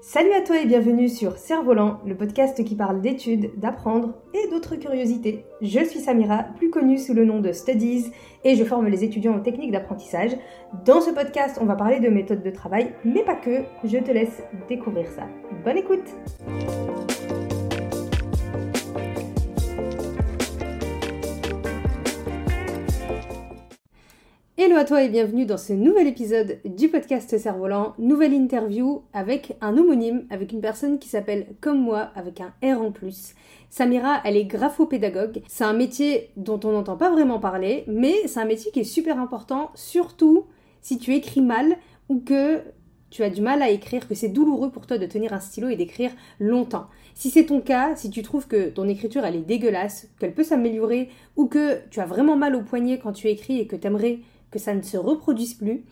Salut à toi et bienvenue sur Cerf-Volant, le podcast qui parle d'études, d'apprendre et d'autres curiosités. Je suis Samira, plus connue sous le nom de Studies, et je forme les étudiants aux techniques d'apprentissage. Dans ce podcast, on va parler de méthodes de travail, mais pas que. Je te laisse découvrir ça. Bonne écoute! Hello à toi et bienvenue dans ce nouvel épisode du podcast Cerf-Volant. Nouvelle interview avec un homonyme, avec une personne qui s'appelle comme moi, avec un R en plus. Samira, elle est graphopédagogue. C'est un métier dont on n'entend pas vraiment parler, mais c'est un métier qui est super important, surtout si tu écris mal ou que tu as du mal à écrire, que c'est douloureux pour toi de tenir un stylo et d'écrire longtemps. Si c'est ton cas, si tu trouves que ton écriture elle est dégueulasse, qu'elle peut s'améliorer, ou que tu as vraiment mal au poignet quand tu écris et que tu aimerais que ça ne se reproduise plus,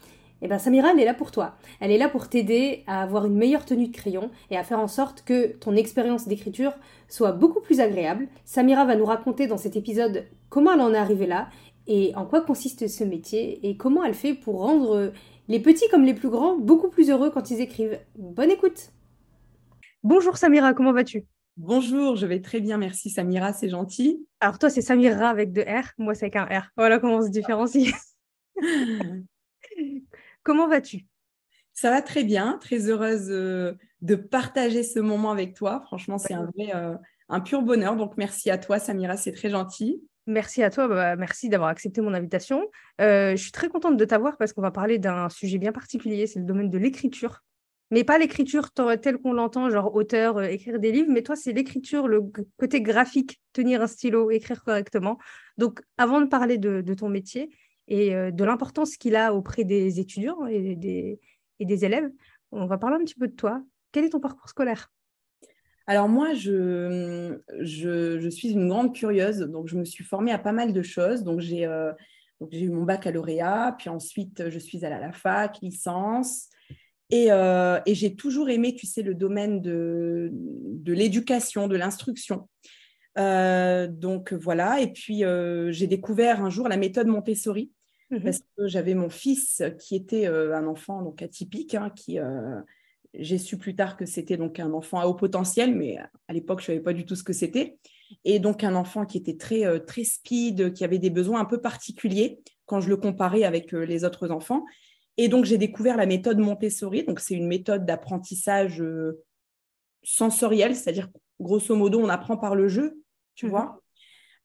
eh bien Samira, elle est là pour toi. Elle est là pour t'aider à avoir une meilleure tenue de crayon et à faire en sorte que ton expérience d'écriture soit beaucoup plus agréable. Samira va nous raconter dans cet épisode comment elle en est arrivée là et en quoi consiste ce métier et comment elle fait pour rendre les petits comme les plus grands beaucoup plus heureux quand ils écrivent. Bonne écoute Bonjour Samira, comment vas-tu? Bonjour, je vais très bien, merci Samira, c'est gentil. Alors toi c'est Samira avec deux R, moi c'est avec un R. Voilà comment on se différencie. Comment vas-tu? Ça va très bien, très heureuse euh, de partager ce moment avec toi. Franchement, c'est un vrai, euh, un pur bonheur. Donc, merci à toi, Samira, c'est très gentil. Merci à toi, bah, merci d'avoir accepté mon invitation. Euh, je suis très contente de t'avoir parce qu'on va parler d'un sujet bien particulier, c'est le domaine de l'écriture. Mais pas l'écriture telle qu'on l'entend, genre auteur, écrire des livres, mais toi, c'est l'écriture, le côté graphique, tenir un stylo, écrire correctement. Donc, avant de parler de ton métier, et euh, de l'importance qu'il a auprès des étudiants et des, élèves. On va parler un petit peu de toi. Quel est ton parcours scolaire? Alors moi, je, suis une grande curieuse, donc je me suis formée à pas mal de choses. Donc j'ai euh, eu mon baccalauréat, puis ensuite je suis allée à la fac, licence. Et, euh, j'ai toujours aimé, tu sais, le domaine de l'éducation, de l'instruction. donc voilà, et puis j'ai découvert un jour la méthode Montessori. Mmh parce que j'avais mon fils qui était euh, un enfant donc atypique, hein, qui euh, j'ai su plus tard que c'était donc un enfant à haut potentiel, mais à l'époque je savais pas du tout ce que c'était, et donc un enfant qui était très euh, très speed, qui avait des besoins un peu particuliers quand je le comparais avec les autres enfants, et donc j'ai découvert la méthode Montessori, donc c'est une méthode d'apprentissage sensoriel, c'est-à-dire grosso modo on apprend par le jeu, tu mmh vois.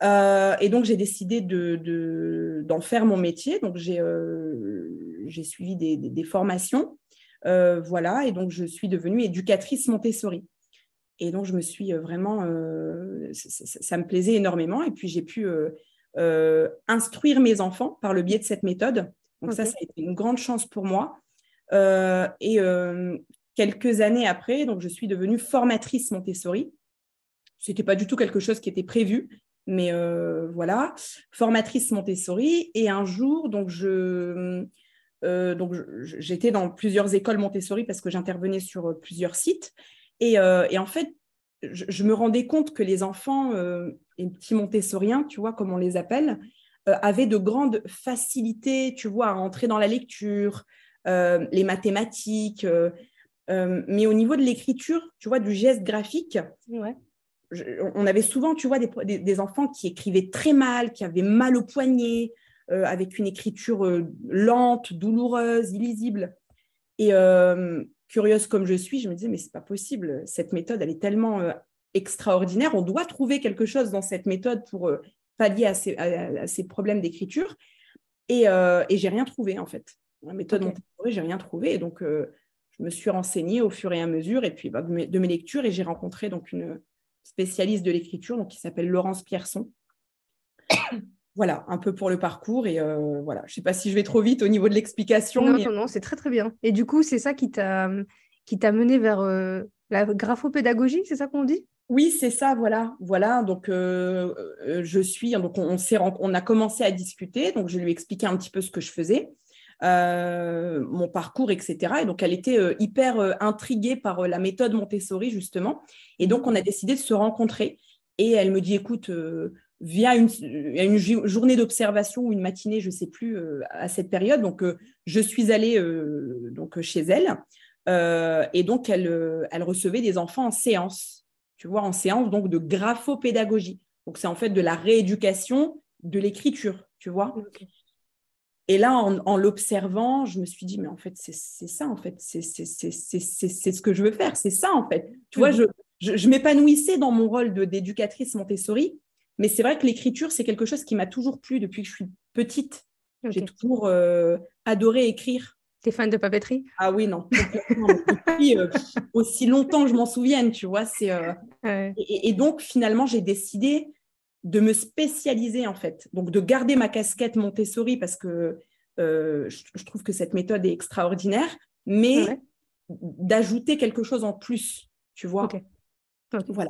Euh, et donc, j'ai décidé d'en faire mon métier. Donc, j'ai euh, suivi des, formations. Euh, voilà, et donc je suis devenue éducatrice Montessori. Et donc, je me suis vraiment. Ça, me plaisait énormément. Et puis, j'ai pu instruire mes enfants par le biais de cette méthode. Donc, ça, ça a été une grande chance pour moi. et quelques années après, donc, je suis devenue formatrice Montessori. Ce n'était pas du tout quelque chose qui était prévu, mais euh, voilà, formatrice Montessori. Et un jour, donc je, euh, donc j'étais dans plusieurs écoles Montessori parce que j'intervenais sur euh, plusieurs sites. Et, en fait, je, me rendais compte que les enfants, les petits Montessoriens, tu vois, comme on les appelle, avaient de grandes facilités, tu vois, à entrer dans la lecture, les mathématiques. mais au niveau de l'écriture, tu vois, du geste graphique, ouais on avait souvent, tu vois, des, enfants qui écrivaient très mal, qui avaient mal au poignet, euh, avec une écriture euh, lente, douloureuse, illisible. Et euh, curieuse comme je suis, je me disais, mais c'est pas possible, cette méthode, elle est tellement extraordinaire, on doit trouver quelque chose dans cette méthode pour pallier à ces, problèmes d'écriture. Et, et j'ai rien trouvé, en fait. La méthode okay. J'ai rien trouvé. Et donc, je me suis renseignée au fur et à mesure, et puis bah, de, mes, de mes lectures, et j'ai rencontré donc une spécialiste de l'écriture, donc qui s'appelle Laurence Pierson. voilà, un peu pour le parcours. Et euh, voilà, je ne sais pas si je vais trop vite au niveau de l'explication. Non, non, non, c'est très très bien. Et du coup, c'est ça qui t'a qui t'a mené vers euh, la graphopédagogie, c'est ça qu'on dit? Oui, c'est ça, voilà. Voilà, donc euh, je suis, donc on, on, on a commencé à discuter, donc je lui ai expliqué un petit peu ce que je faisais. Euh, mon parcours, etc. Et donc, elle était euh, hyper euh, intriguée par la méthode Montessori, justement. Et donc, on a décidé de se rencontrer. Et elle me dit, écoute, via une, une journée d'observation ou une matinée, je ne sais plus, à cette période. Donc, je suis allée donc, chez elle. et donc, elle, elle recevait des enfants en séance, tu vois, en séance donc de graphopédagogie. Donc, c'est en fait de la rééducation de l'écriture, tu vois. Et là, en, l'observant, je me suis dit, mais en fait, c'est ça, en fait, c'est ce que je veux faire, c'est ça, en fait. Tu vois, mhm. je, je, m'épanouissais dans mon rôle d'éducatrice Montessori, mais c'est vrai que l'écriture, c'est quelque chose qui m'a toujours plu depuis que je suis petite. J'ai toujours euh, adoré écrire. T'es fan de papeterie? Ah oui, non. depuis euh, aussi longtemps que je m'en souvienne, tu vois. C'est euh, et, donc, finalement, j'ai décidé de me spécialiser en fait, donc de garder ma casquette Montessori parce que euh, je, trouve que cette méthode est extraordinaire, mais d'ajouter quelque chose en plus, tu vois. Voilà.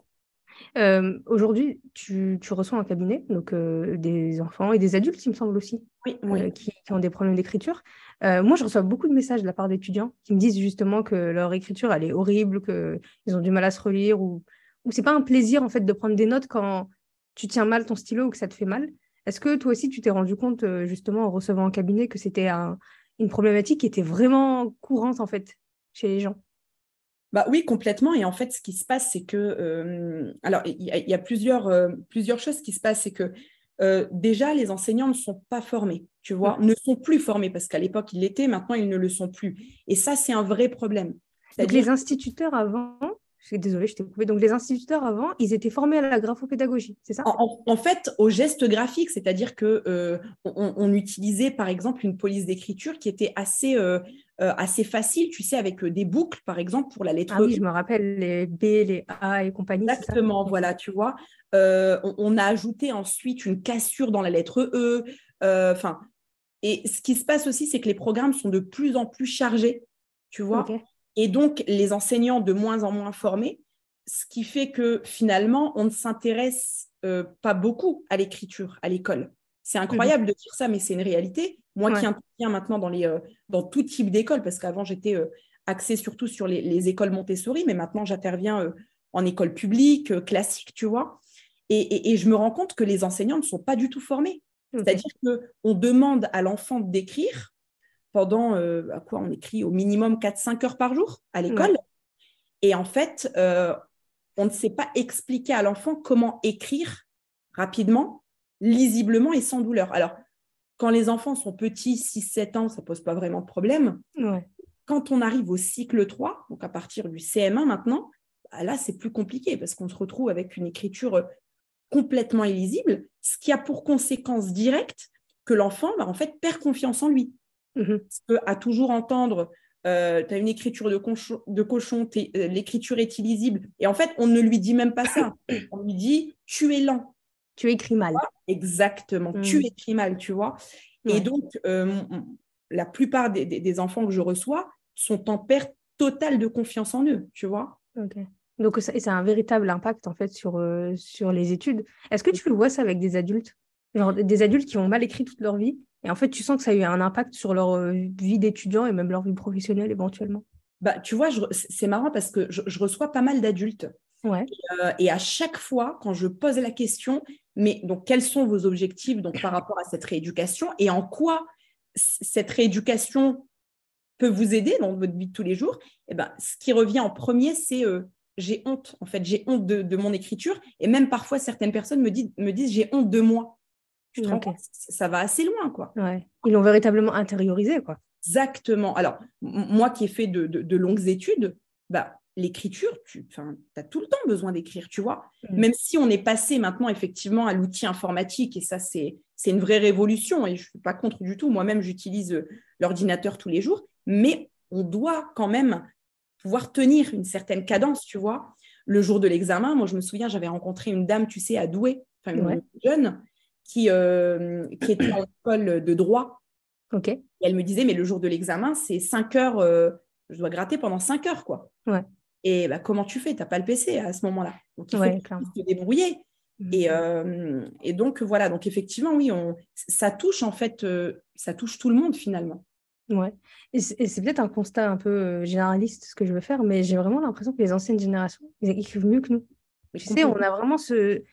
Euh, aujourd'hui, tu, reçois un cabinet, donc euh, des enfants et des adultes, il me semble aussi, qui, qui, ont des problèmes d'écriture. moi, je reçois beaucoup de messages de la part d'étudiants qui me disent justement que leur écriture, elle est horrible, qu'ils ont du mal à se relire, ou, ou c'est pas un plaisir en fait de prendre des notes quand tu tiens mal ton stylo ou que ça te fait mal. Est-ce que toi aussi, tu t'es rendu compte, euh, justement, en recevant un cabinet, que c'était une problématique qui était vraiment courante, en fait, chez les gens? Bah oui, complètement. Et en fait, ce qui se passe, c'est que, euh, alors, il y, a, plusieurs, euh, plusieurs choses qui se passent. C'est que déjà, les enseignants ne sont pas formés, tu vois, ne sont plus formés parce qu'à l'époque, ils l'étaient, maintenant, ils ne le sont plus. Et ça, c'est un vrai problème. Donc, les instituteurs avant, je suis désolée, je t'ai coupé. Donc, les instituteurs avant, ils étaient formés à la graphopédagogie, c'est ça? En, fait, au geste graphique, c'est-à-dire que euh, on, utilisait par exemple une police d'écriture qui était assez, euh, euh, assez facile, tu sais, avec des boucles, par exemple, pour la lettre Ah oui, je me rappelle les B, les A et compagnie. Exactement, voilà, tu vois. On, a ajouté ensuite une cassure dans la lettre E. Enfin, et ce qui se passe aussi, c'est que les programmes sont de plus en plus chargés, tu vois. Et donc, les enseignants de moins en moins formés, ce qui fait que finalement, on ne s'intéresse euh, pas beaucoup à l'écriture à l'école. C'est incroyable de dire ça, mais c'est une réalité. Moi qui interviens maintenant dans, les, euh, dans tout type d'école, parce qu'avant j'étais euh, axée surtout sur les, écoles Montessori, mais maintenant j'interviens en école publique, classique, tu vois. Et, je me rends compte que les enseignants ne sont pas du tout formés. C'est-à-dire qu'on demande à l'enfant d'écrire, pendant, euh, à quoi on écrit au minimum 4-5 heures par jour à l'école. Et en fait, euh, on ne sait pas expliquer à l'enfant comment écrire rapidement, lisiblement et sans douleur. Alors, quand les enfants sont petits, 6-7 ans, ça ne pose pas vraiment de problème. Quand on arrive au cycle 3, donc à partir du CM1 maintenant, bah là, c'est plus compliqué parce qu'on se retrouve avec une écriture complètement illisible, ce qui a pour conséquence directe que l'enfant, bah, en fait, perd confiance en lui. Mmh Parce que à toujours entendre, euh, tu as une écriture de, de cochon, euh, l'écriture est illisible. Et en fait, on ne lui dit même pas ça. On lui dit, tu es lent. Tu écris mal. Exactement, tu mmh. écris mal, tu vois? Et donc, euh, la plupart des, enfants que je reçois sont en perte totale de confiance en eux, tu vois? Donc, ça, a un véritable impact, en fait, sur, sur les études. Est-ce que tu le vois ça avec des adultes? Genre des adultes qui ont mal écrit toute leur vie? Et en fait, tu sens que ça a eu un impact sur leur euh, vie d'étudiant et même leur vie professionnelle éventuellement. Bah, tu vois, c'est marrant parce que je, reçois pas mal d'adultes. Ouais. Euh, et, à chaque fois, quand je pose la question, mais donc quels sont vos objectifs donc, par rapport à cette rééducation et en quoi cette rééducation peut vous aider dans votre vie de tous les jours et eh ben, Ce qui revient en premier, c'est euh, j'ai honte. En fait, j'ai honte de, de, mon écriture. Et même parfois, certaines personnes me, me disent j'ai honte de moi ça va assez loin, quoi. Ils l'ont véritablement intériorisé, quoi. Exactement. Alors, moi qui ai fait de, longues études, bah, l'écriture, tu as tout le temps besoin d'écrire, tu vois. Mm. Même si on est passé maintenant effectivement à l'outil informatique, et ça, c'est une vraie révolution, et je ne suis pas contre du tout. Moi-même, j'utilise euh, l'ordinateur tous les jours, mais on doit quand même pouvoir tenir une certaine cadence, tu vois. Le jour de l'examen, moi, je me souviens, j'avais rencontré une dame, tu sais, à Douai, enfin une jeune, qui, euh, qui était en école de droit. Ok. Et elle me disait, mais le jour de l'examen, c'est 5 heures, euh, je dois gratter pendant 5 heures, quoi. Ouais. Et bah, comment tu fais? Tu n'as pas le PC à ce moment-là. Donc, il faut te débrouiller. Mhm. Et, euh, et, donc, voilà. Donc, effectivement, oui, on, ça touche, en fait, ça touche tout le monde, finalement. Ouais. Et c'est peut-être un constat un peu généraliste, ce que je veux faire, mais j'ai vraiment l'impression que les anciennes générations, ils écrivent mieux que nous. tu sais, on a vraiment ce,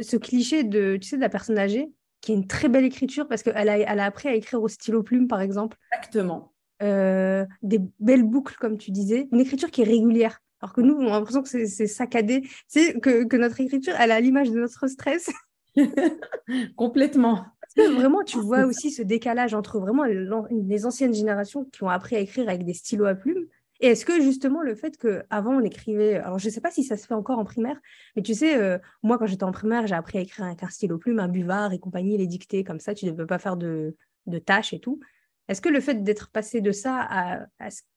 ce cliché de, tu sais, de la personne âgée qui a une très belle écriture parce qu'elle a, elle a appris à écrire au stylo plume, par exemple. Exactement. euh, des belles boucles, comme tu disais, une écriture qui est régulière. Alors que nous, on a l'impression que c'est saccadé, c'est que, que notre écriture, elle a l'image de notre stress. Complètement. vraiment, tu vois aussi ce décalage entre vraiment les anciennes générations qui ont appris à écrire avec des stylos à plumes. Et est-ce que justement le fait qu'avant on écrivait, alors je ne sais pas si ça se fait encore en primaire, mais tu sais, euh, moi quand j'étais en primaire, j'ai appris à écrire avec un stylo plume, un buvard et compagnie, les dictées comme ça, tu ne devais pas faire de, de tâches et tout. Est-ce que le fait d'être passé de ça à,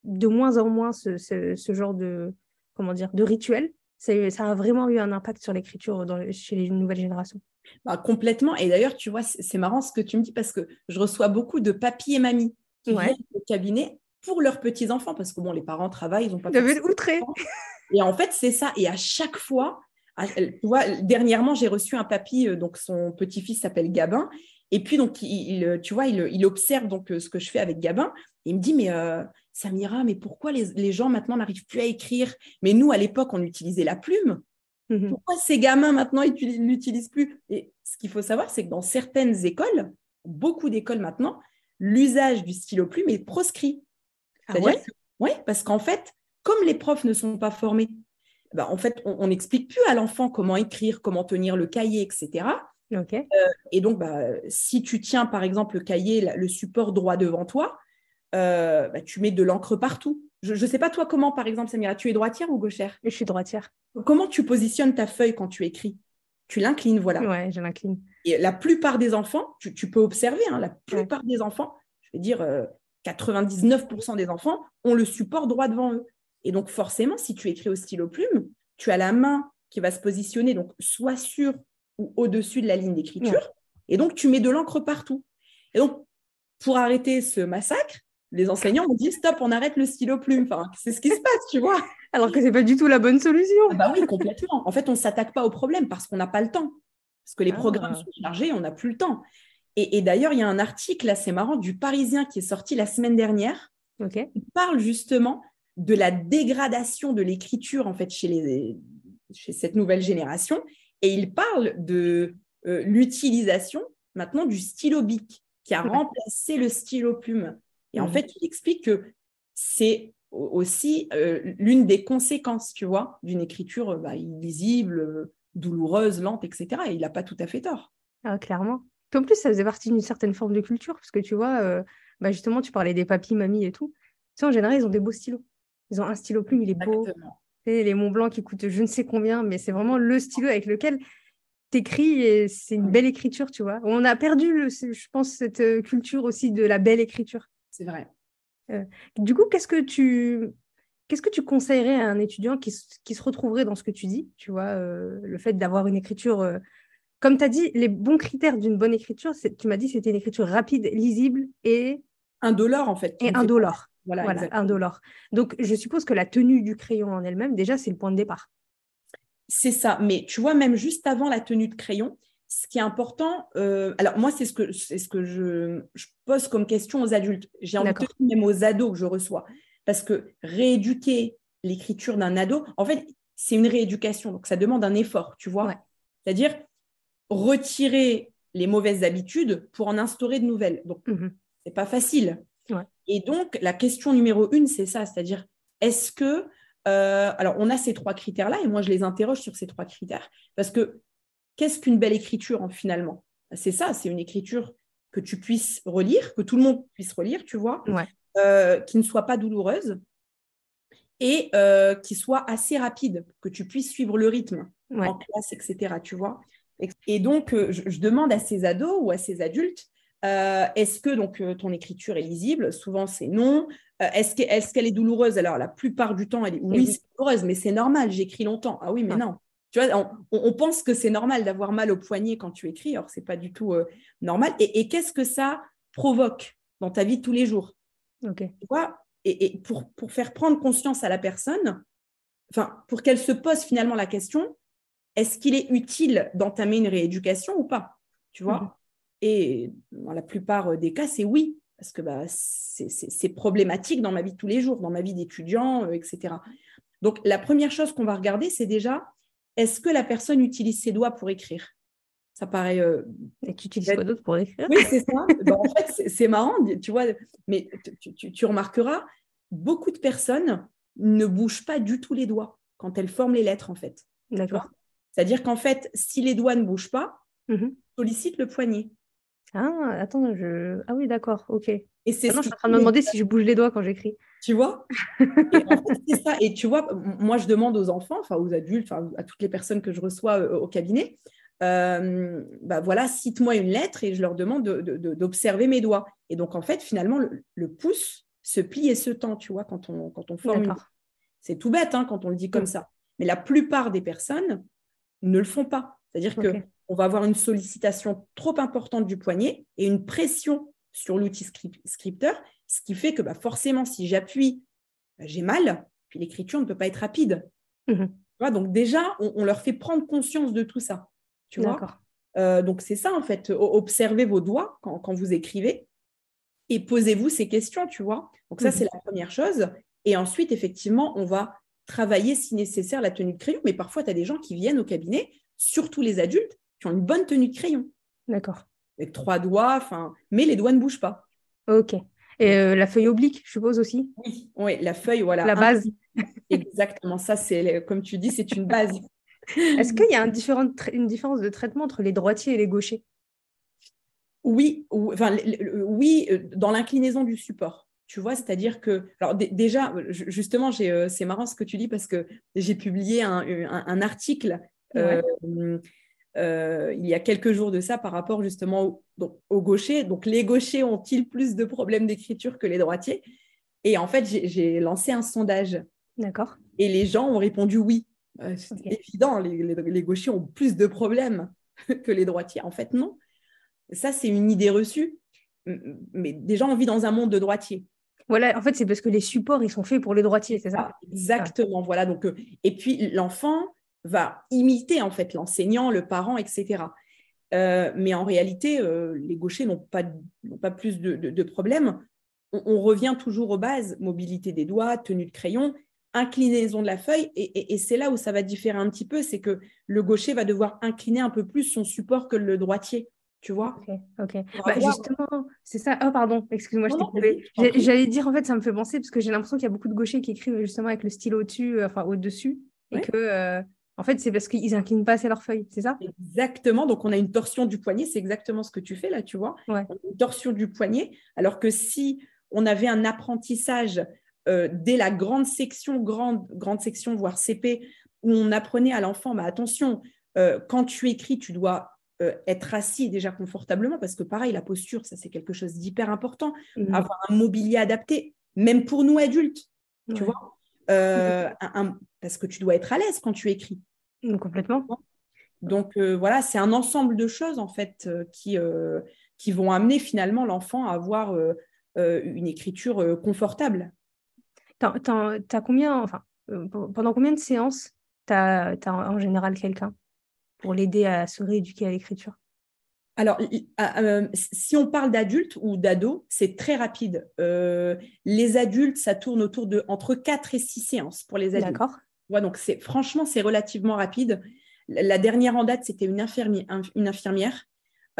de moins en moins ce, ce, genre de, comment dire, de rituel, ça, a vraiment eu un impact sur l'écriture chez les nouvelles générations? Bah, Complètement. Et d'ailleurs, tu vois, c'est marrant ce que tu me dis parce que je reçois beaucoup de papy et mamie qui viennent au cabinet pour leurs petits-enfants parce que bon, les parents travaillent, ils n'ont pas... outré Et en fait, c'est ça. Et à chaque fois, tu vois, dernièrement, j'ai reçu un papy, euh, donc son petit-fils s'appelle Gabin, et puis, donc, il, tu vois, il, observe donc ce que je fais avec Gabin. il me dit, mais euh, Samira, mais pourquoi les, gens maintenant n'arrivent plus à écrire? Mais nous, à l'époque, on utilisait la plume. Mmh pourquoi ces gamins maintenant, ils l'utilisent plus? Et ce qu'il faut savoir, c'est que dans certaines écoles, beaucoup d'écoles maintenant, l'usage du stylo plume est proscrit. Ah ouais parce qu'en fait, comme les profs ne sont pas formés, bah, en fait, on n'explique plus à l'enfant comment écrire, comment tenir le cahier, etc. Euh, et donc, bah, si tu tiens par exemple le cahier, le support droit devant toi, euh, bah, tu mets de l'encre partout. Je ne sais pas toi comment, par exemple, Samira, tu es droitière ou gauchère? Je suis droitière. Comment tu positionnes ta feuille quand tu écris? Tu l'inclines, voilà. Ouais, je l'incline. Et la plupart des enfants, tu, peux observer, hein, la plupart des enfants, je vais dire 99% euh, des enfants, ont le support droit devant eux. Et donc, forcément, si tu écris au stylo plume, tu as la main qui va se positionner donc soit sur ou au-dessus de la ligne d'écriture. Et donc, tu mets de l'encre partout. Et donc, pour arrêter ce massacre, les enseignants ont dit stop, on arrête le stylo plume. Enfin, c'est ce qui se passe, tu vois. Alors que c'est pas du tout la bonne solution. Ah bah oui, complètement. En fait, on ne s'attaque pas au problème parce qu'on n'a pas le temps. Parce que les ah. programmes sont chargés, on n'a plus le temps. Et, d'ailleurs, il y a un article assez marrant du Parisien qui est sorti la semaine dernière. Okay. Il parle justement de la dégradation de l'écriture en fait chez, les, chez cette nouvelle génération et il parle de euh, l'utilisation maintenant du stylo bic qui a remplacé le stylo plume. Et en fait, il explique que c'est aussi euh, l'une des conséquences, tu vois, d'une écriture bah, illisible, douloureuse, lente, etc. Et il n'a pas tout à fait tort. Ah, clairement. En plus, ça faisait partie d'une certaine forme de culture, parce que tu vois, euh, bah, justement, tu parlais des papis, mamies et tout. Tu sais, en général, ils ont des beaux stylos. Ils ont un stylo plume, il est beau les Mont Blanc qui coûtent je ne sais combien, mais c'est vraiment le stylo avec lequel tu écris et c'est une belle écriture, tu vois. On a perdu, je pense, cette euh, culture aussi de la belle écriture. C'est vrai. Euh, du coup, qu'est-ce que tu qu'est-ce que tu conseillerais à un étudiant qui, se retrouverait dans ce que tu dis, tu vois, euh, le fait d'avoir une écriture comme tu as dit, les bons critères d'une bonne écriture, tu m'as dit c'était une écriture rapide, lisible et indolore en fait. Et indolore. Voilà, voilà indolore. Donc, je suppose que la tenue du crayon en elle-même, déjà, c'est le point de départ. C'est ça. Mais tu vois, même juste avant la tenue de crayon, ce qui est important, euh, alors moi, c'est ce que, c'est ce que je, pose comme question aux adultes. J'ai envie de même aux ados que je reçois. Parce que rééduquer l'écriture d'un ado, en fait, c'est une rééducation. Donc, ça demande un effort, tu vois. C'est-à-dire retirer les mauvaises habitudes pour en instaurer de nouvelles. Donc, c'est pas facile. Et donc, la question numéro une, c'est ça, c'est-à-dire, est-ce que... Euh, alors, on a ces trois critères-là, et moi, je les interroge sur ces trois critères, parce que qu'est-ce qu'une belle écriture, en, finalement? C'est ça, c'est une écriture que tu puisses relire, que tout le monde puisse relire, tu vois, euh, qui ne soit pas douloureuse, et euh, qui soit assez rapide, que tu puisses suivre le rythme en classe, etc., tu vois. Et donc, je demande à ces ados ou à ces adultes, euh, est-ce que donc euh, ton écriture est lisible? Souvent, c'est non. Euh, est-ce qu'elle est, douloureuse? Alors, la plupart du temps, elle est oui, c'est douloureuse, mais c'est normal, j'écris longtemps. Ah oui, mais non. Tu vois, on, pense que c'est normal d'avoir mal au poignet quand tu écris, alors c'est pas du tout normal. Et, qu'est-ce que ça provoque dans ta vie de tous les jours? Ok. Tu vois et, pour, pour, faire prendre conscience à la personne, enfin, pour qu'elle se pose finalement la question, est-ce qu'il est utile d'entamer une rééducation ou pas Tu vois? Mhm. Et dans la plupart des cas, c'est oui, parce que bah, c'est problématique dans ma vie de tous les jours, dans ma vie d'étudiant, euh, etc. Donc, la première chose qu'on va regarder, c'est déjà, est-ce que la personne utilise ses doigts pour écrire? Ça paraît. Et tu utilises quoi d'autre pour écrire? Oui, c'est ça. Ben, en fait, c'est marrant, tu vois, mais tu, remarqueras, beaucoup de personnes ne bougent pas du tout les doigts quand elles forment les lettres, en fait. D'accord. C'est-à-dire qu'en fait, si les doigts ne bougent pas, mmh sollicite le poignet. Ah, attends, je... Ah oui, d'accord, ok. Et c'est je suis en train de me demander si je bouge les doigts quand j'écris. Tu vois? C'est ça. Et tu vois, moi, je demande aux enfants, enfin aux adultes, enfin à toutes les personnes que je reçois euh, au cabinet, euh, bah voilà, cite-moi une lettre et je leur demande d'observer mes doigts. Et donc, en fait, finalement, le, pouce se plie et se tend, tu vois, quand on, quand on forme. C'est tout bête hein, quand on le dit comme ça. Mais la plupart des personnes ne le font pas. C'est-à-dire que qu'on va avoir une sollicitation trop importante du poignet et une pression sur l'outil scripteur, ce qui fait que bah, forcément, si j'appuie, bah, j'ai mal, puis l'écriture ne peut pas être rapide. Mmh donc déjà, on, leur fait prendre conscience de tout ça. Tu vois euh, donc c'est ça en fait, observez vos doigts quand, quand vous écrivez et posez-vous ces questions, tu vois. Donc ça, mmh c'est la première chose. Et ensuite, effectivement, on va travailler si nécessaire la tenue de crayon. Mais parfois, tu as des gens qui viennent au cabinet, surtout les adultes, qui ont une bonne tenue de crayon. D'accord. Avec trois doigts, enfin, mais les doigts ne bougent pas. Ok. Et euh, la feuille oblique, je suppose aussi? Oui, oui la feuille, voilà. La base. Exactement, ça, c'est comme tu dis, c'est une base. Est-ce qu'il y a une différence de traitement entre les droitiers et les gauchers? Oui, enfin, oui, euh, dans l'inclinaison du support. Tu vois, c'est-à-dire que, alors déjà, justement, euh, c'est marrant ce que tu dis parce que j'ai publié un, article euh, il y a quelques jours de ça par rapport justement aux gauchers. Donc, les gauchers ont-ils plus de problèmes d'écriture que les droitiers? Et en fait, j'ai lancé un sondage. D'accord. Et les gens ont répondu oui. Euh, c'est évident, les, gauchers ont plus de problèmes que les droitiers. En fait, non. Ça, c'est une idée reçue. Mais déjà, on vit dans un monde de droitiers. Voilà, en fait, c'est parce que les supports, ils sont faits pour les droitiers, c'est ça? Exactement, voilà. Donc, euh, et puis, l'enfant, va imiter en fait l'enseignant, le parent, etc. Euh, mais en réalité, euh, les gauchers n'ont pas, pas plus de, problèmes. On, revient toujours aux bases, mobilité des doigts, tenue de crayon, inclinaison de la feuille, et, c'est là où ça va différer un petit peu, c'est que le gaucher va devoir incliner un peu plus son support que le droitier. Tu vois Ok, bah, justement, c'est ça. Oh, pardon, excuse-moi, je t'ai coupé. J'allais dire, en fait, ça me fait penser, parce que j'ai l'impression qu'il y a beaucoup de gauchers qui écrivent justement avec le stylo au-dessus, euh, enfin au-dessus, et que en fait, c'est parce qu'ils inclinent pas assez leur feuille, c'est ça? Exactement. Donc, on a une torsion du poignet. C'est exactement ce que tu fais là, tu vois. une torsion du poignet. Alors que si on avait un apprentissage euh, dès la grande section, grande, grande section, voire CP, où on apprenait à l'enfant, bah, attention, euh, quand tu écris, tu dois euh, être assis déjà confortablement, parce que pareil, la posture, ça c'est quelque chose d'hyper important. Mmh. Avoir un mobilier adapté, même pour nous adultes, tu vois. parce que tu dois être à l'aise quand tu écris. Complètement. Donc euh, voilà, c'est un ensemble de choses en fait euh, qui, euh, qui vont amener finalement l'enfant à avoir une écriture confortable. T'as combien, enfin, pendant combien de séances tu as, en général quelqu'un? Pour l'aider à se rééduquer à l'écriture? Alors, si on parle d'adultes ou d'ados, c'est très rapide. les adultes, ça tourne autour de entre 4 et 6 séances pour les adultes. D'accord donc c'est franchement, c'est relativement rapide. La dernière en date, c'était une infirmière, une infirmière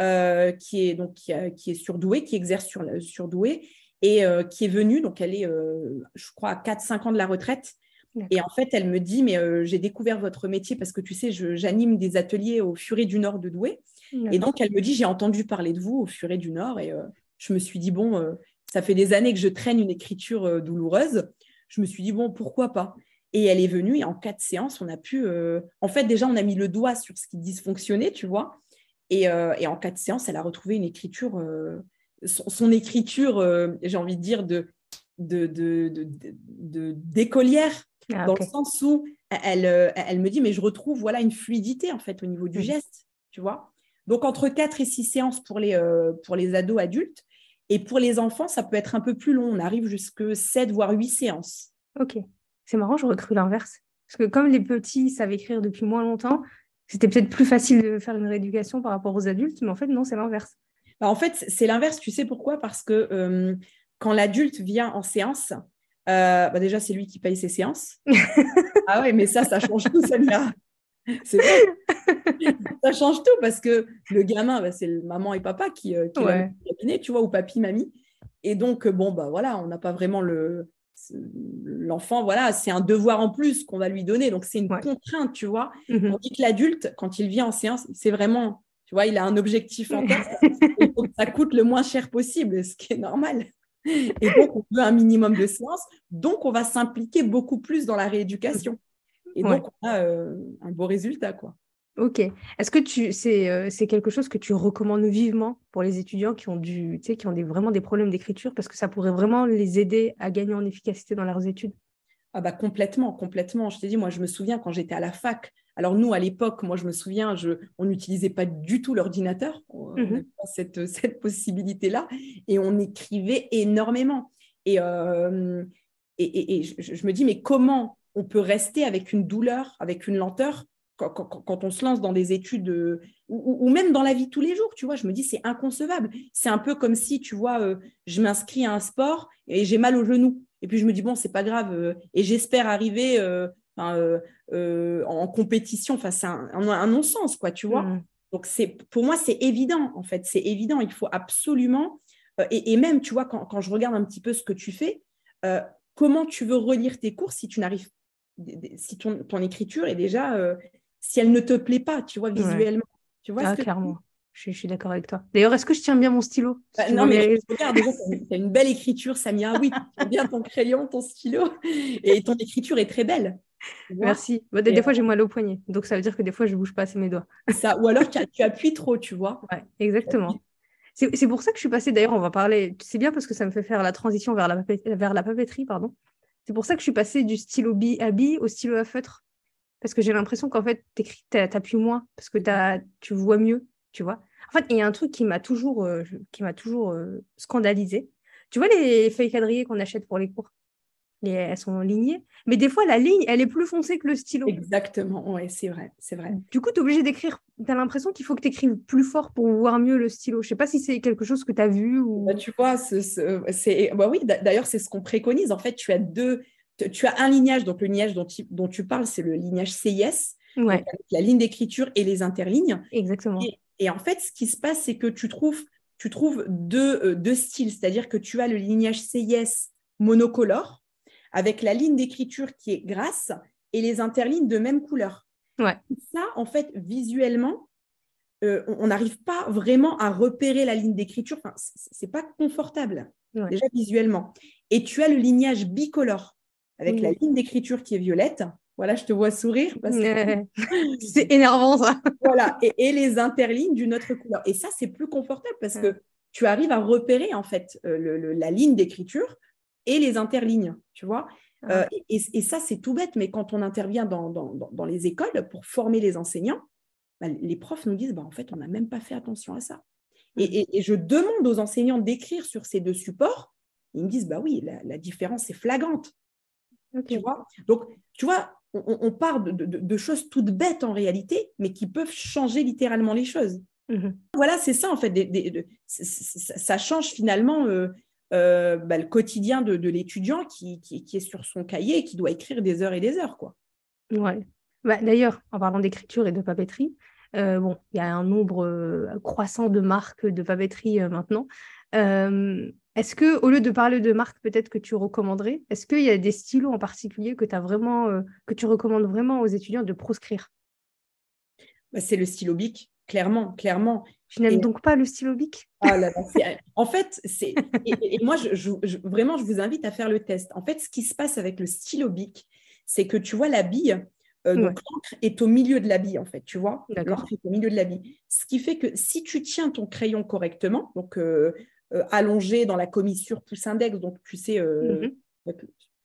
euh, qui, est, donc, qui, est surdouée, qui exerce sur surdouée et euh, qui est venue. Donc, elle est, euh, je crois, à 4-5 ans de la retraite. Et en fait, elle me dit, mais j'ai découvert votre métier parce que tu sais, j'anime des ateliers au Furet du Nord de Douai. Et donc, elle me dit, j'ai entendu parler de vous au Furet du Nord. Et je me suis dit, bon, ça fait des années que je traîne une écriture douloureuse. Je me suis dit, bon, pourquoi pas? Et elle est venue et en quatre séances, on a pu. En fait, déjà, on a mis le doigt sur ce qui dysfonctionnait, tu vois. Et, en quatre séances, elle a retrouvé une écriture, son, écriture, j'ai envie de dire, de, d'écolière, de, ah, dans le sens où elle, elle me dit, mais je retrouve voilà, une fluidité, en fait, au niveau du geste, tu vois. Donc, entre quatre et six séances pour les, pour les ados adultes. Et pour les enfants, ça peut être un peu plus long. On arrive jusqu'à 7, voire 8 séances. OK. C'est marrant, j'aurais cru l'inverse. Parce que comme les petits savent écrire depuis moins longtemps, c'était peut-être plus facile de faire une rééducation par rapport aux adultes, mais en fait, non, c'est l'inverse. Bah, en fait, c'est l'inverse, tu sais pourquoi? Parce que euh, quand l'adulte vient en séance, euh, bah, déjà, c'est lui qui paye ses séances. ah ouais, mais ça, ça change tout, Samira. C'est vrai. ça change tout parce que le gamin, bah, c'est le maman et papa qui, euh, qui Ouais. cabinet, tu vois, ou papy, mamie. Et donc, euh, bon, bah voilà, on n'a pas vraiment le. L'enfant, voilà, c'est un devoir en plus qu'on va lui donner. Donc, c'est une Ouais. contrainte, tu vois. Mhm. Tandis que l'adulte, quand il vient en séance, c'est vraiment, tu vois, il a un objectif en tête. Il faut que ça coûte le moins cher possible, ce qui est normal. Et donc, on veut un minimum de séances. Donc, on va s'impliquer beaucoup plus dans la rééducation. Et Ouais. donc, on a euh, un beau résultat, quoi. Ok. Est-ce que tu c'est euh, c'est quelque chose que tu recommandes vivement pour les étudiants qui ont du, qui ont des, vraiment des problèmes d'écriture parce que ça pourrait vraiment les aider à gagner en efficacité dans leurs études? Ah bah complètement, complètement. Je t'ai dit, moi, je me souviens quand j'étais à la fac. Alors nous, à l'époque, moi, je me souviens, je, on n'utilisait pas du tout l'ordinateur. On Mhm. n'avait pas cette, cette possibilité-là. Et on écrivait énormément. Et, euh, et, et- et je, je me dis, mais comment on peut rester avec une douleur, avec une lenteur, quand, quand- quand on se lance dans des études, euh, ou, même dans la vie tous les jours, tu vois, je me dis, c'est inconcevable. C'est un peu comme si, tu vois, euh, je m'inscris à un sport et j'ai mal au genou. Et puis je me dis, bon, c'est pas grave. euh, et j'espère arriver euh, enfin, euh, euh, en compétition. Enfin, c'est un, non-sens, quoi, tu vois. Mhm. Donc, c'est, pour moi, c'est évident, en fait. C'est évident. Il faut absolument. euh, et, et même, tu vois, quand, quand je regarde un petit peu ce que tu fais, euh, comment tu veux relire tes cours si tu n'arrives. Si ton, ton écriture est déjà. euh, si elle ne te plaît pas, tu vois, Ouais. visuellement. Tu vois Ah, clairement. Je, suis- je suis d'accord avec toi. D'ailleurs, est-ce que je tiens bien mon stylo? Bah, non, mais regarde, tu as une belle écriture, Samia. Oui, tu as bien ton crayon, ton stylo. Et ton écriture est très belle. Merci. Bah, des, fois, j'ai mal au poignet. Donc, ça veut dire que des fois, je bouge pas assez mes doigts. Ça, ou alors tu, appuies trop, tu vois. Ouais, exactement. C'est pour ça que je suis passée, d'ailleurs, on va parler, c'est bien parce que ça me fait faire la transition vers la, vers la papeterie, pardon. C'est pour ça que je suis passée du stylo bi à bi au stylo à feutre. Parce que j'ai l'impression qu'en fait, t'appuies moins, parce que tu vois mieux, tu vois. En fait, il y a un truc qui m'a toujours, euh, qui m'a toujours euh, scandalisé. Tu vois les feuilles quadrillées qu'on achète pour les cours? Les- elles sont lignées, mais des fois, la ligne, elle est plus foncée que le stylo. Exactement, ouais, c'est vrai, c'est vrai. Du coup, tu es obligé d'écrire. Tu as l'impression qu'il faut que tu écrives plus fort pour voir mieux le stylo. Je sais pas si c'est quelque chose que tu as vu ou. Bah, tu vois, ce- ce- c'est, bah oui, d'a- d'ailleurs, c'est ce qu'on préconise. En fait, tu as deux, tu- as un lignage, donc le lignage dont tu, dont tu parles, c'est le lignage CIS, Ouais, avec la ligne d'écriture et les interlignes. exactement. Et, et en fait, ce qui se passe, c'est que tu trouves, tu trouves deux, euh, deux styles, c'est-à-dire que tu as le lignage CIS monocolore, avec la ligne d'écriture qui est grasse et les interlignes de même couleur. Ouais. Ça, en fait, visuellement, euh, on n'arrive pas vraiment à repérer la ligne d'écriture. Enfin, c'est pas confortable, Ouais. déjà visuellement. Et tu as le lignage bicolore, avec la ligne d'écriture qui est violette. Voilà, je te vois sourire parce que c'est énervant ça. voilà, et, et les interlignes d'une autre couleur. Et ça, c'est plus confortable parce Ouais. que tu arrives à repérer en fait euh, le- le- la ligne d'écriture et les interlignes, tu vois. Euh, Ah. et, et ça, c'est tout bête, mais quand on intervient dans, dans- les écoles pour former les enseignants, bah, les profs nous disent, bah, en fait, on n'a même pas fait attention à ça. Et, Mm. et- et je demande aux enseignants d'écrire sur ces deux supports. Ils me disent, bah oui, la, la différence est flagrante. Tu vois? Donc, tu vois, on, on- part de, de- de choses toutes bêtes en réalité, mais qui peuvent changer littéralement les choses. Mhm. Voilà, c'est ça en fait. des- des- de- ça change finalement euh, euh, bah, le quotidien de, de l'étudiant qui, qui- qui est sur son cahier et qui doit écrire des heures et des heures. Quoi. Ouais. Bah, d'ailleurs, en parlant d'écriture et de papeterie, euh, bon, il y a un nombre euh, croissant de marques de papeterie maintenant. Est-ce que, au lieu de parler de marques, peut-être que tu recommanderais, est-ce qu'il y a des stylos en particulier que, as vraiment, que tu recommandes vraiment aux étudiants de proscrire? Bah, c'est le stylo bic, clairement, clairement. Tu n'aimes Et- donc pas le stylo bic? Ah là là, c'est- en fait, c'est et, moi, je, je- je- vraiment, je vous invite à faire le test. En fait, ce qui se passe avec le stylo bic, c'est que tu vois la bille, euh, donc l'encre est au milieu de la bille, en fait, tu vois. L'encre est au milieu de la bille. Ce qui fait que si tu tiens ton crayon correctement, donc euh, euh, allongé dans la commissure pouce index, donc tu sais, euh, Mhm.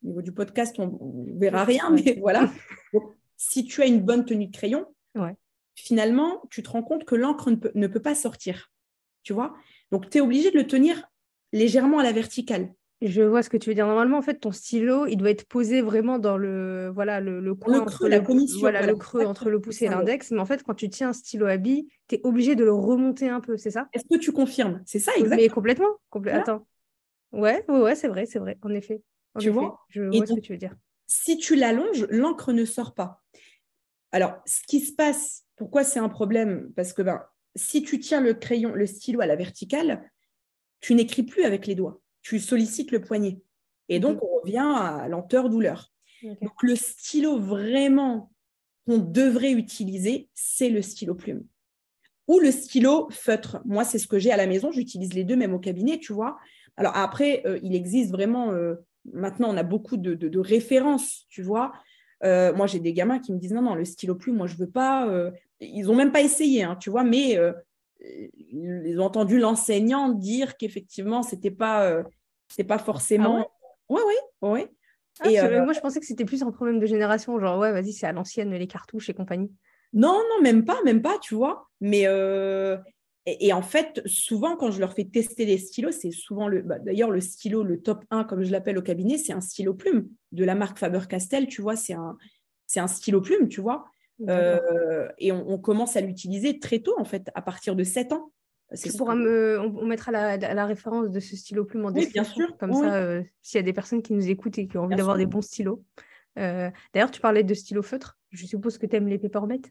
au niveau du podcast, on ne verra rien, mais voilà. Donc, si tu as une bonne tenue de crayon, Ouais. Finalement, tu te rends compte que l'encre ne peut, ne peut pas sortir. Tu vois? Donc, tu es obligé de le tenir légèrement à la verticale. Je vois ce que tu veux dire. Normalement, en fait, ton stylo, il doit être posé vraiment dans le, voilà, le, le coin le entre creux, la commissure, voilà, voilà, le creux entre le pouce et l'index. Mais en fait, quand tu tiens un stylo à billes, tu es obligé de le remonter un peu, c'est ça? Est-ce que tu confirmes? C'est ça, exactement. Mais complètement. Voilà. Attends. Ouais, ouais, ouais, c'est vrai, c'est vrai, en effet. En Tu effet, vois? Je Et vois ce que tu veux dire. Si tu l'allonges, l'encre ne sort pas. Alors, ce qui se passe, pourquoi c'est un problème? Parce que ben, si tu tiens le crayon, le stylo à la verticale, tu n'écris plus avec les doigts, tu sollicites le poignet. Et donc, on revient à lenteur-douleur. Donc, le stylo vraiment qu'on devrait utiliser, c'est le stylo plume ou le stylo feutre. Moi, c'est ce que j'ai à la maison. J'utilise les deux, même au cabinet, tu vois. Alors après, euh, il existe vraiment, euh, maintenant, on a beaucoup de, références, tu vois. Euh, moi, j'ai des gamins qui me disent non, non, le stylo plume, moi, je veux pas. ils n'ont même pas essayé, hein, tu vois, mais ils ont entendu l'enseignant dire qu'effectivement, c'était pas, pas forcément. Oui, oui, oui. Ah, et, moi, je pensais que c'était plus un problème de génération, genre, ouais, vas-y, c'est à l'ancienne, les cartouches et compagnie. Non, non, même pas, même pas, tu vois. Mais euh, et, en fait, souvent, quand je leur fais tester les stylos, c'est souvent le. Bah, d'ailleurs, le stylo, le top 1, comme je l'appelle au cabinet, c'est un stylo plume de la marque Faber-Castell, tu vois. C'est un, un stylo plume, tu vois. Euh, et on, commence à l'utiliser très tôt, en fait, à partir de 7 ans. Tu pourras me, on, mettra la, référence de ce stylo plume en description. bien sûr. Comme ça, euh, s'il y a des personnes qui nous écoutent et qui ont envie d'avoir des bons stylos. D'ailleurs, tu parlais de stylo feutre. Je suppose que tu aimes les papermate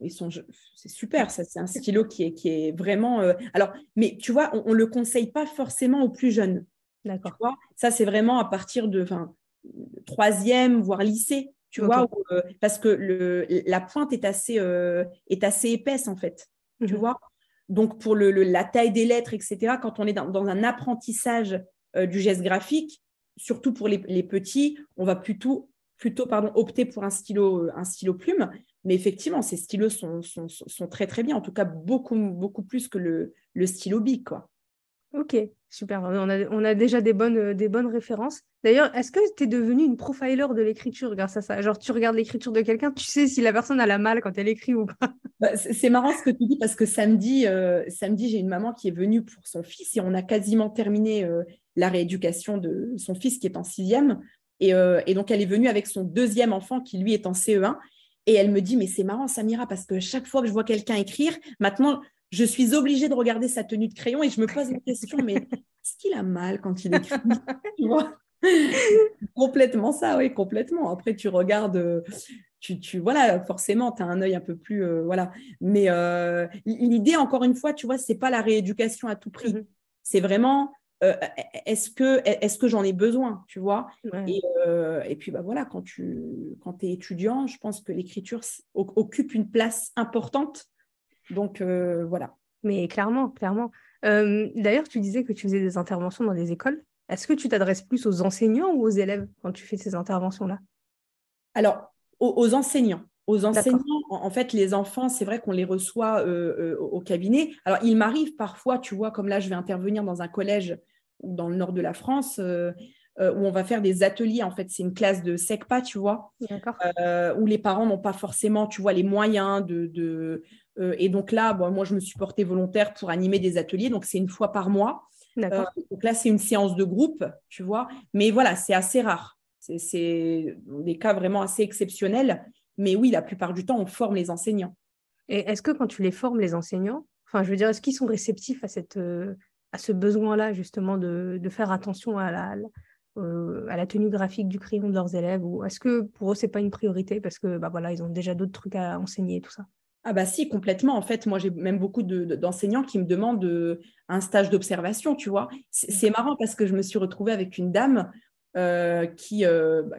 ils sont, c'est super, ça, c'est un stylo qui est, qui est vraiment. Euh, alors, mais tu vois, on, ne le conseille pas forcément aux plus jeunes. D'accord. Ça, c'est vraiment à partir de troisième, voire lycée, tu vois, euh, parce que le, la pointe est assez, euh, est assez épaisse, en fait, tu mhm. vois. Donc, pour le, la taille des lettres, etc., quand on est dans, dans un apprentissage du geste graphique, surtout pour les, les, petits, on va plutôt, plutôt pardon, opter pour un stylo, un stylo plume mais effectivement, ces stylos sont, sont, très très bien, en tout cas beaucoup, beaucoup plus que le, le stylo Bic. Quoi. Ok, super. On a, on a déjà des bonnes, des bonnes références. D'ailleurs, est-ce que tu es devenu une profiler de l'écriture grâce à ça? Genre, tu regardes l'écriture de quelqu'un, tu sais si la personne a la mal quand elle écrit ou pas? Bah, C'est marrant ce que tu dis parce que samedi, euh, samedi j'ai une maman qui est venue pour son fils et on a quasiment terminé euh, la rééducation de son fils qui est en sixième. Et, euh, et, donc, elle est venue avec son deuxième enfant qui, lui, est en CE1. Et elle me dit, mais c'est marrant, Samira, parce que chaque fois que je vois quelqu'un écrire, maintenant, je suis obligée de regarder sa tenue de crayon et je me pose la question, mais est-ce qu'il a mal quand il écrit tu vois? Complètement ça, oui, complètement. Après, tu regardes, tu, tu voilà, forcément, tu as un œil un peu plus, euh, voilà. Mais euh, l'idée, encore une fois, tu vois, c'est pas la rééducation à tout prix. Mm-hmm. C'est vraiment euh, est-ce que, est que j'en ai besoin, tu vois? Euh, et, puis bah, voilà, quand tu quand es étudiant, je pense que l'écriture occupe une place importante. Donc euh, voilà. Mais clairement, clairement. D'ailleurs, tu disais que tu faisais des interventions dans des écoles. Est-ce que tu t'adresses plus aux enseignants ou aux élèves quand tu fais ces interventions-là? Alors, aux, enseignants. Aux enseignants, en, fait, les enfants, c'est vrai qu'on les reçoit euh, euh, au cabinet. Alors, il m'arrive parfois, tu vois, comme là, je vais intervenir dans un collège dans le nord de la France, euh, où on va faire des ateliers. En fait, c'est une classe de SECPA, tu vois, où les parents n'ont pas forcément, tu vois, les moyens de. et donc là, bon, moi, je me suis portée volontaire pour animer des ateliers. Donc, c'est une fois par mois. donc là, c'est une séance de groupe, tu vois. Mais voilà, c'est assez rare. C'est des cas vraiment assez exceptionnels. Mais oui, la plupart du temps, on forme les enseignants. Et est-ce que quand tu les formes, les enseignants, enfin, je veux dire, est-ce qu'ils sont réceptifs à, cette, euh, à ce besoin-là, justement, de, faire attention à la, euh, à la tenue graphique du crayon de leurs élèves Ou est-ce que pour eux, ce n'est pas une priorité parce que bah, voilà, ils ont déjà d'autres trucs à enseigner et tout ça? Ah bah si, complètement. En fait, moi, j'ai même beaucoup d'enseignants qui me demandent euh, un stage d'observation, tu vois. C'est marrant parce que je me suis retrouvée avec une dame qui, bah,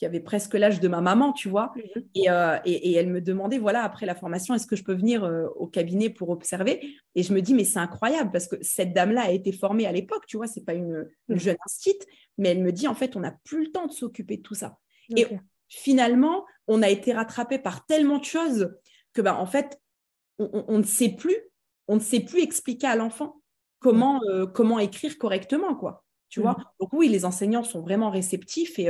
qui avait presque l'âge de ma maman, tu vois. Mhm. Euh, et, elle me demandait, voilà, après la formation, est-ce que je peux venir euh, au cabinet pour observer? Et je me dis, mais c'est incroyable parce que cette dame-là a été formée à l'époque, tu vois, c'est pas une, mhm. jeune instite, mais elle me dit, en fait, on n'a plus le temps de s'occuper de tout ça. Et finalement, on a été rattrapé par tellement de choses que, bah, en fait, on, ne sait plus, on ne sait plus expliquer à l'enfant comment, mhm. euh, comment écrire correctement, quoi. Tu vois Donc oui, les enseignants sont vraiment réceptifs et,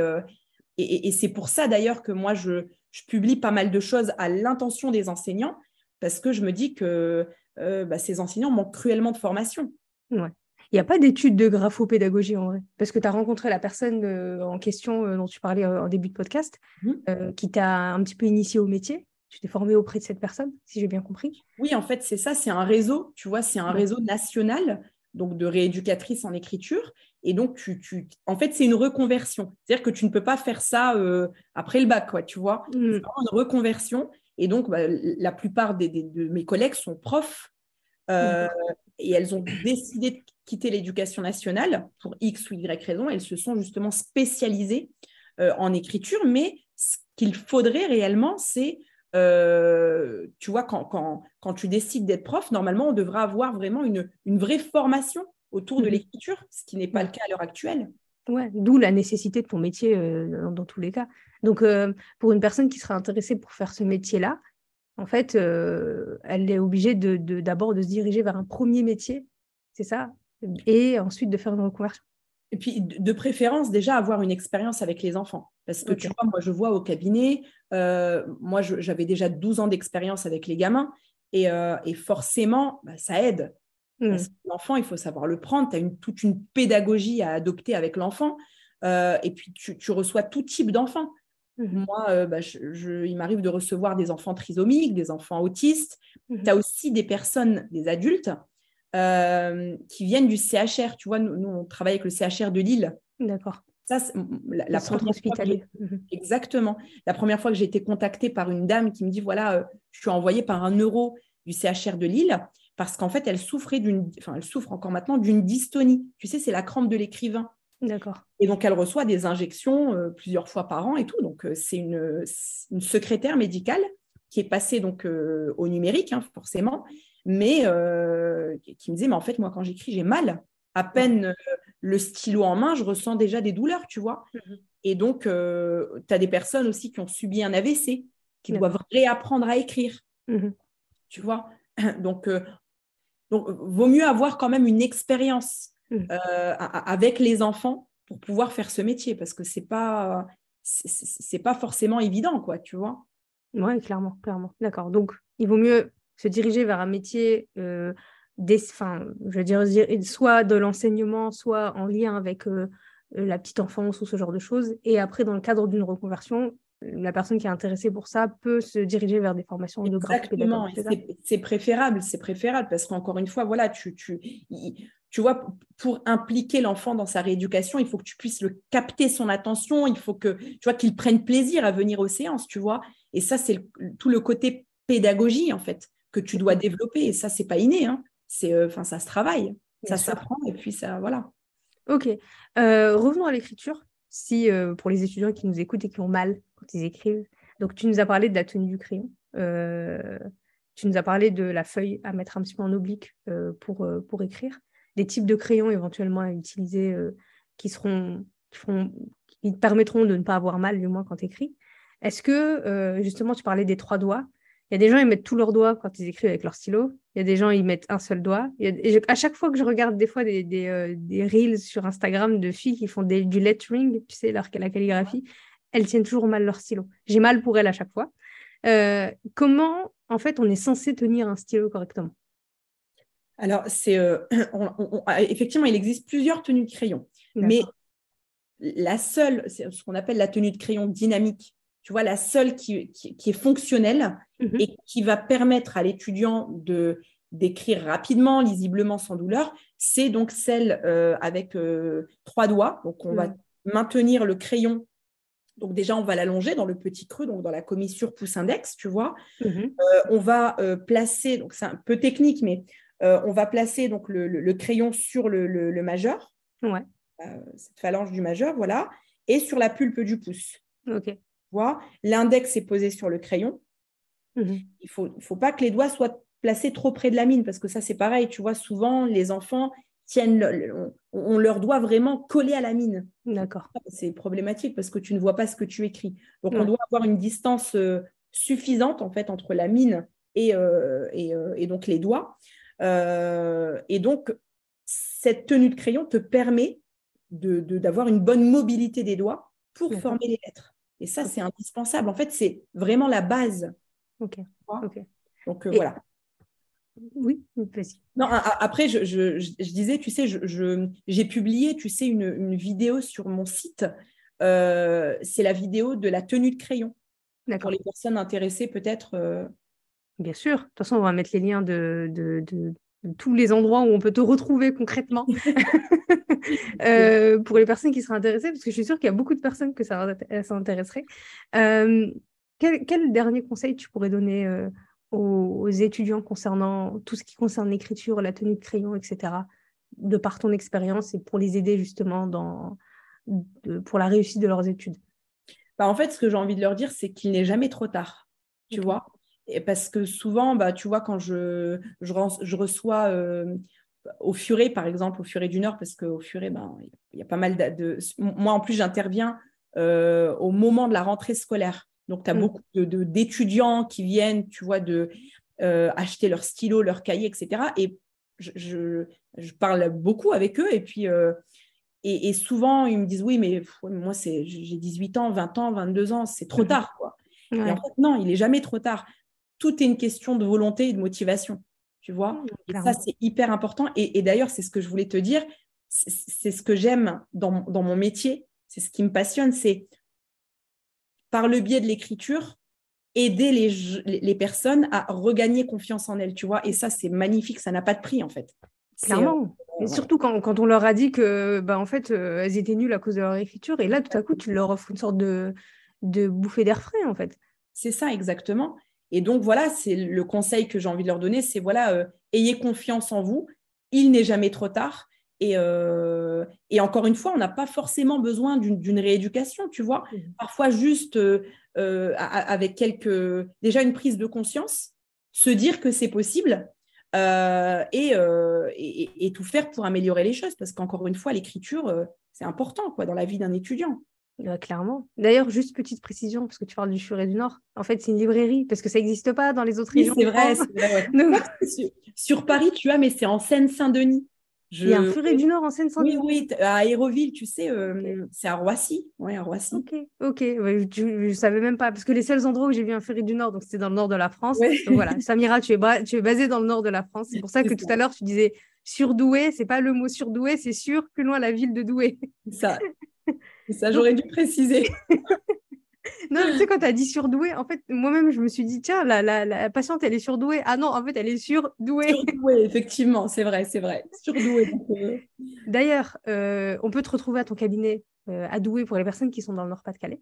et, c'est pour ça d'ailleurs que moi, je, publie pas mal de choses à l'intention des enseignants, parce que je me dis que euh, bah, ces enseignants manquent cruellement de formation. Ouais. Il n'y a pas d'études de graphopédagogie en vrai, parce que tu as rencontré la personne euh, en question euh, dont tu parlais en début de podcast, mmh. qui t'a un petit peu initié au métier. Tu t'es formé auprès de cette personne, si j'ai bien compris. Oui, en fait, c'est ça, c'est un réseau, tu vois, c'est un réseau national donc de rééducatrice en écriture. Et donc, tu, en fait, c'est une reconversion. C'est-à-dire que tu ne peux pas faire ça euh, après le bac, quoi, tu vois. Mm. C'est vraiment une reconversion. Et donc, bah, la plupart de mes collègues sont profs euh, mm. et elles ont décidé de quitter l'éducation nationale pour X ou Y raison. Elles se sont justement spécialisées euh, en écriture. Mais ce qu'il faudrait réellement, c'est tu vois, quand, quand, quand tu décides d'être prof, normalement, on devrait avoir vraiment une, une vraie formation autour de mhm. l'écriture, ce qui n'est pas le cas à l'heure actuelle. Ouais, d'où la nécessité de ton métier euh, dans, tous les cas. Donc, euh, pour une personne qui serait intéressée pour faire ce métier-là, en fait, euh, elle est obligée de, d'abord de, se diriger vers un premier métier, c'est ça, et ensuite de faire une reconversion. Et puis, de préférence, déjà avoir une expérience avec les enfants. Parce que tu vois, moi, je vois au cabinet, moi, j'avais déjà 12 ans d'expérience avec les gamins, et, forcément, bah, ça aide. Mmh. L'enfant, il faut savoir le prendre. Tu as une, toute une pédagogie à adopter avec l'enfant. Euh, et puis, tu, reçois tout type d'enfants. Mmh. Moi, euh, bah, il m'arrive de recevoir des enfants trisomiques, des enfants autistes. Mmh. Tu as aussi des personnes, des adultes, euh, qui viennent du CHR. Tu vois, nous, on travaille avec le CHR de Lille. D'accord. Ça, la, la première hospitalier. Exactement. La première fois que j'ai été contactée par une dame qui me dit voilà, je suis envoyée par un euro du CHR de Lille parce qu'en fait, elle souffrait d'une, enfin, elle souffre encore maintenant d'une dystonie. Tu sais, c'est la crampe de l'écrivain. D'accord. Et donc, elle reçoit des injections euh, plusieurs fois par an et tout. Donc, euh, c'est une, secrétaire médicale qui est passée donc euh, au numérique, hein, forcément, mais qui me disait, mais en fait, moi, quand j'écris, j'ai mal. À peine le stylo en main, je ressens déjà des douleurs, tu vois. Mhm. Et donc, tu as des personnes aussi qui ont subi un AVC, qui doivent réapprendre à écrire. Mhm. Tu vois donc, donc, vaut mieux avoir quand même une expérience euh, avec les enfants pour pouvoir faire ce métier parce que c'est pas c'est pas forcément évident quoi tu vois oui clairement clairement d'accord donc il vaut mieux se diriger vers un métier euh, des, je veux dire soit de l'enseignement soit en lien avec euh, la petite enfance ou ce genre de choses. Et après dans le cadre d'une reconversion la personne qui est intéressée pour ça peut se diriger vers des formations de Exactement, c'est préférable, c'est préférable parce qu'encore une fois, voilà, tu, tu, tu vois, pour impliquer l'enfant dans sa rééducation, il faut que tu puisses le capter son attention, il faut que, tu vois, qu'il prenne plaisir à venir aux séances, tu vois. Et ça, c'est tout le côté pédagogie, en fait, que tu dois développer. Et ça, c'est pas inné, hein. c'est, euh, enfin, ça se travaille, ça s'apprend, et puis ça, voilà. Ok. Euh, revenons à l'écriture. Si euh, pour les étudiants qui nous écoutent et qui ont mal quand ils écrivent. Donc, tu nous as parlé de la tenue du crayon. Tu nous as parlé de la feuille à mettre un petit peu en oblique pour, pour écrire. Des types de crayons éventuellement à utiliser qui seront qui, feront, qui permettront de ne pas avoir mal, du moins quand tu écris. Est-ce que, justement, tu parlais des trois doigts il y a des gens, ils mettent tous leurs doigts quand ils écrivent avec leur stylo. Il y a des gens, ils mettent un seul doigt. Et à chaque fois que je regarde des fois des, des, des, reels sur Instagram de filles qui font des, du lettering, tu sais, leur, la calligraphie, elles tiennent toujours mal leur stylo. J'ai mal pour elles à chaque fois. Euh, comment, en fait, on est censé tenir un stylo correctement? Alors, c'est euh, effectivement, il existe plusieurs tenues de crayon, mais la seule, c'est ce qu'on appelle la tenue de crayon dynamique. Tu vois, la seule qui, qui, est fonctionnelle mhm. et qui va permettre à l'étudiant de d'écrire rapidement, lisiblement, sans douleur, c'est donc celle euh, avec trois doigts. Donc, on va mhm. maintenir le crayon donc déjà, on va l'allonger dans le petit creux, donc dans la commissure pouce-index, tu vois. Mhm. Euh, on va euh, placer, donc c'est un peu technique, mais euh, on va placer donc le, crayon sur le, majeur, ouais. cette phalange du majeur, voilà, et sur la pulpe du pouce. Ok. L'index est posé sur le crayon. Mhm. Il ne faut, pas que les doigts soient placés trop près de la mine, parce que ça, c'est pareil, tu vois, souvent, les enfants, tiennent, on, leur doit vraiment coller à la mine. D'accord. C'est problématique parce que tu ne vois pas ce que tu écris. Donc, on doit avoir une distance euh, suffisante en fait entre la mine et, euh, euh, et, donc les doigts. et donc, cette tenue de crayon te permet d'avoir de, une bonne mobilité des doigts pour former les lettres. Et ça, c'est indispensable. En fait, c'est vraiment la base. Ok. Donc, voilà. Oui, vas-y. Non, après, je, disais, tu sais, j'ai publié, tu sais, une, vidéo sur mon site. Euh, c'est la vidéo de la tenue de crayon. Pour les personnes intéressées, peut-être. Euh. Bien sûr. De toute façon, on va mettre les liens de, tous les endroits où on peut te retrouver concrètement euh, pour les personnes qui seraient intéressées, parce que je suis sûre qu'il y a beaucoup de personnes que ça, ça intéresserait. Euh, quel, dernier conseil tu pourrais donner euh, aux, étudiants concernant tout ce qui concerne l'écriture, la tenue de crayon, etc., de par ton expérience et pour les aider justement dans, pour la réussite de leurs études? Bah, En fait, ce que j'ai envie de leur dire, c'est qu'il n'est jamais trop tard. Tu vois? Parce que souvent, bah, tu vois, quand je, je, reçois euh, au Furet, par exemple, au Furet du Nord, parce qu'au Furet, ben, il y a pas mal de. Moi, en plus, j'interviens euh, au moment de la rentrée scolaire. Donc, tu as mm. beaucoup d'étudiants qui viennent, tu vois, de euh, acheter leur stylo, leur cahier, etc. Et je, je, parle beaucoup avec eux. Et puis. Et, souvent, ils me disent Oui, mais moi, j'ai 18 ans, 20 ans, 22 ans, c'est trop mm. tard. Quoi. Et en fait, non, il n'est jamais trop tard tout est une question de volonté et de motivation. Tu vois Et ça, c'est hyper important. Et, d'ailleurs, c'est ce que je voulais te dire. C'est ce que j'aime dans, mon métier. C'est ce qui me passionne. C'est par le biais de l'écriture, aider les, les, personnes à regagner confiance en elles. Tu vois Et ça, c'est magnifique. Ça n'a pas de prix, en fait. Clairement. Euh, et surtout quand, quand, on leur a dit que, bah, en fait, euh, elles étaient nulles à cause de leur écriture. Et là, tout à coup, tu leur offres une sorte de, de bouffée d'air frais, en fait. C'est ça, exactement. Et donc, voilà, c'est le conseil que j'ai envie de leur donner, c'est voilà, euh, ayez confiance en vous, il n'est jamais trop tard. Et, euh, et encore une fois, on n'a pas forcément besoin d'une rééducation, tu vois. Mmh. Parfois, juste euh, avec quelques, déjà une prise de conscience, se dire que c'est possible et, et, tout faire pour améliorer les choses. Parce qu'encore une fois, l'écriture, c'est important quoi, dans la vie d'un étudiant. Bah, clairement. D'ailleurs, juste petite précision, parce que tu parles du Furet du Nord. En fait, c'est une librairie, parce que ça n'existe pas dans les autres régions. C'est vrai, sur, Paris, tu as, mais c'est en Seine-Saint-Denis. Il y a un Furet du Nord en Seine-Saint-Denis Oui, oui, à Aéroville, tu sais, euh, c'est à Roissy. Oui, à Roissy. Ok, ok. je ne savais même pas, parce que les seuls endroits où j'ai vu un Furet du Nord, donc c'était dans le nord de la France. Donc voilà, Samira, tu es, tu es basée dans le nord de la France. C'est pour ça que tout à l'heure, tu disais surdoué, c'est pas le mot surdoué, c'est sûr, plus loin la ville de Douai. Ça, ça, j'aurais dû préciser. non, tu sais, quand tu as dit surdouée, en fait, moi-même, je me suis dit, tiens, la, la, patiente, elle est surdouée. Ah non, en fait, elle est surdouée. Surdouée, effectivement, c'est vrai, c'est vrai. Surdouée. Euh. D'ailleurs, euh, on peut te retrouver à ton cabinet euh, à Douai pour les personnes qui sont dans le Nord-Pas-de-Calais.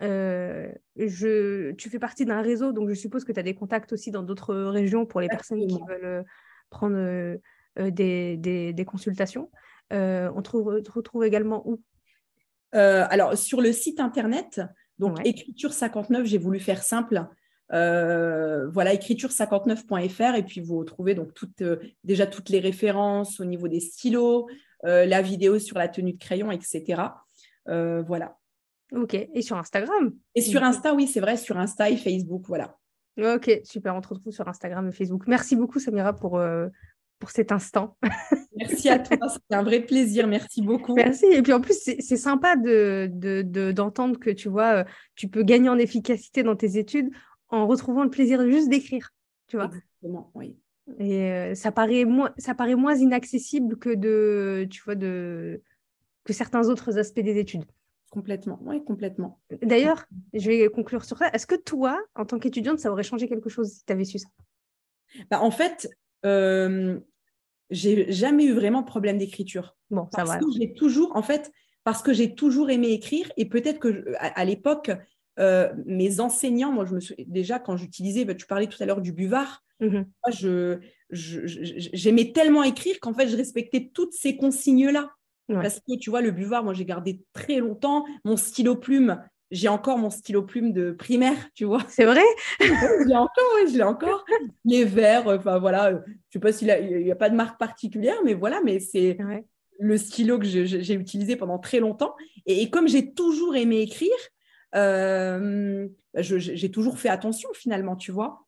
je... Tu fais partie d'un réseau, donc je suppose que tu as des contacts aussi dans d'autres régions pour les personnes qui veulent prendre des, des, des, consultations. on te retrouve également où? Euh, alors, sur le site internet, donc écriture 59, j'ai voulu faire simple. Euh, voilà, écriture59.fr et puis vous retrouvez donc euh, déjà toutes les références au niveau des stylos, la vidéo sur la tenue de crayon, etc. voilà. Ok, et sur Instagram? Et sur Insta, oui, c'est vrai, sur Insta et Facebook, voilà. Ok, super, on te retrouve sur Instagram et Facebook. Merci beaucoup, Samira, pour, pour cet instant. Merci à toi, c'était un vrai plaisir, merci beaucoup. Merci, et puis en plus, c'est sympa d'entendre de, de, que tu vois, euh, tu peux gagner en efficacité dans tes études en retrouvant le plaisir juste d'écrire, tu vois. Exactement, oui. Et euh, ça, paraît moins, ça paraît moins inaccessible que, de, tu vois, de, que certains autres aspects des études. Complètement, oui, complètement. D'ailleurs, je vais conclure sur ça. Est-ce que toi, en tant qu'étudiante, ça aurait changé quelque chose si tu avais su ça? Bah, En fait, euh, j'ai jamais eu vraiment de problème d'écriture. Bon, ça va. J'ai toujours, en fait, parce que j'ai toujours aimé écrire et peut-être que à, l'époque, euh, mes enseignants, moi, je me suis déjà quand j'utilisais, bah, tu parlais tout à l'heure du buvard, mmh moi, je, j'aimais tellement écrire qu'en fait, je respectais toutes ces consignes-là. Parce que tu vois, le buvard, moi, j'ai gardé très longtemps. Mon stylo plume, j'ai encore mon stylo plume de primaire, tu vois. C'est vrai? Je l'ai encore, oui, je l'ai encore. Les verts, enfin voilà, je sais pas s'il n'y a, pas de marque particulière, mais voilà, mais c'est le stylo que j'ai utilisé pendant très longtemps. Et, comme j'ai toujours aimé écrire, euh, j'ai toujours fait attention finalement, tu vois.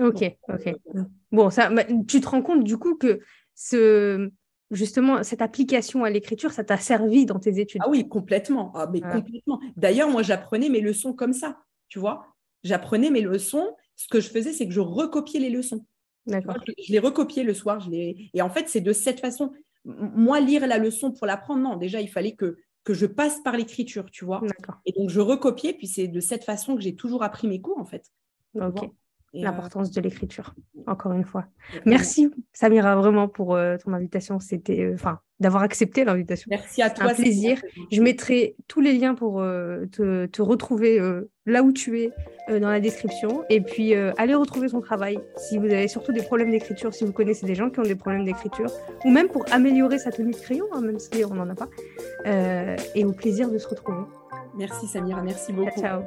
Ok, ok. Euh, bon, ça, tu te rends compte du coup que ce, justement, cette application à l'écriture, ça t'a servi dans tes études? Ah oui, complètement. Ah, mais complètement. D'ailleurs, moi, j'apprenais mes leçons comme ça, tu vois. J'apprenais mes leçons. Ce que je faisais, c'est que je recopiais les leçons. D'accord. Je, les recopiais le soir. Je les... Et en fait, c'est de cette façon. Moi, lire la leçon pour l'apprendre, non. Déjà, il fallait que, que je passe par l'écriture, tu vois. Et donc, je recopiais. Puis, c'est de cette façon que j'ai toujours appris mes cours, en fait. Ok. L'importance de l'écriture, encore une fois. Merci Samira vraiment pour ton invitation. C'était, enfin, d'avoir accepté l'invitation. Merci à toi. Un plaisir. Je mettrai tous les liens pour te, te, retrouver là où tu es dans la description. Et puis, allez retrouver son travail si vous avez surtout des problèmes d'écriture, si vous connaissez des gens qui ont des problèmes d'écriture, ou même pour améliorer sa tenue de crayon, hein, même si on n'en a pas. et au plaisir de se retrouver. Merci Samira, merci beaucoup. Ciao.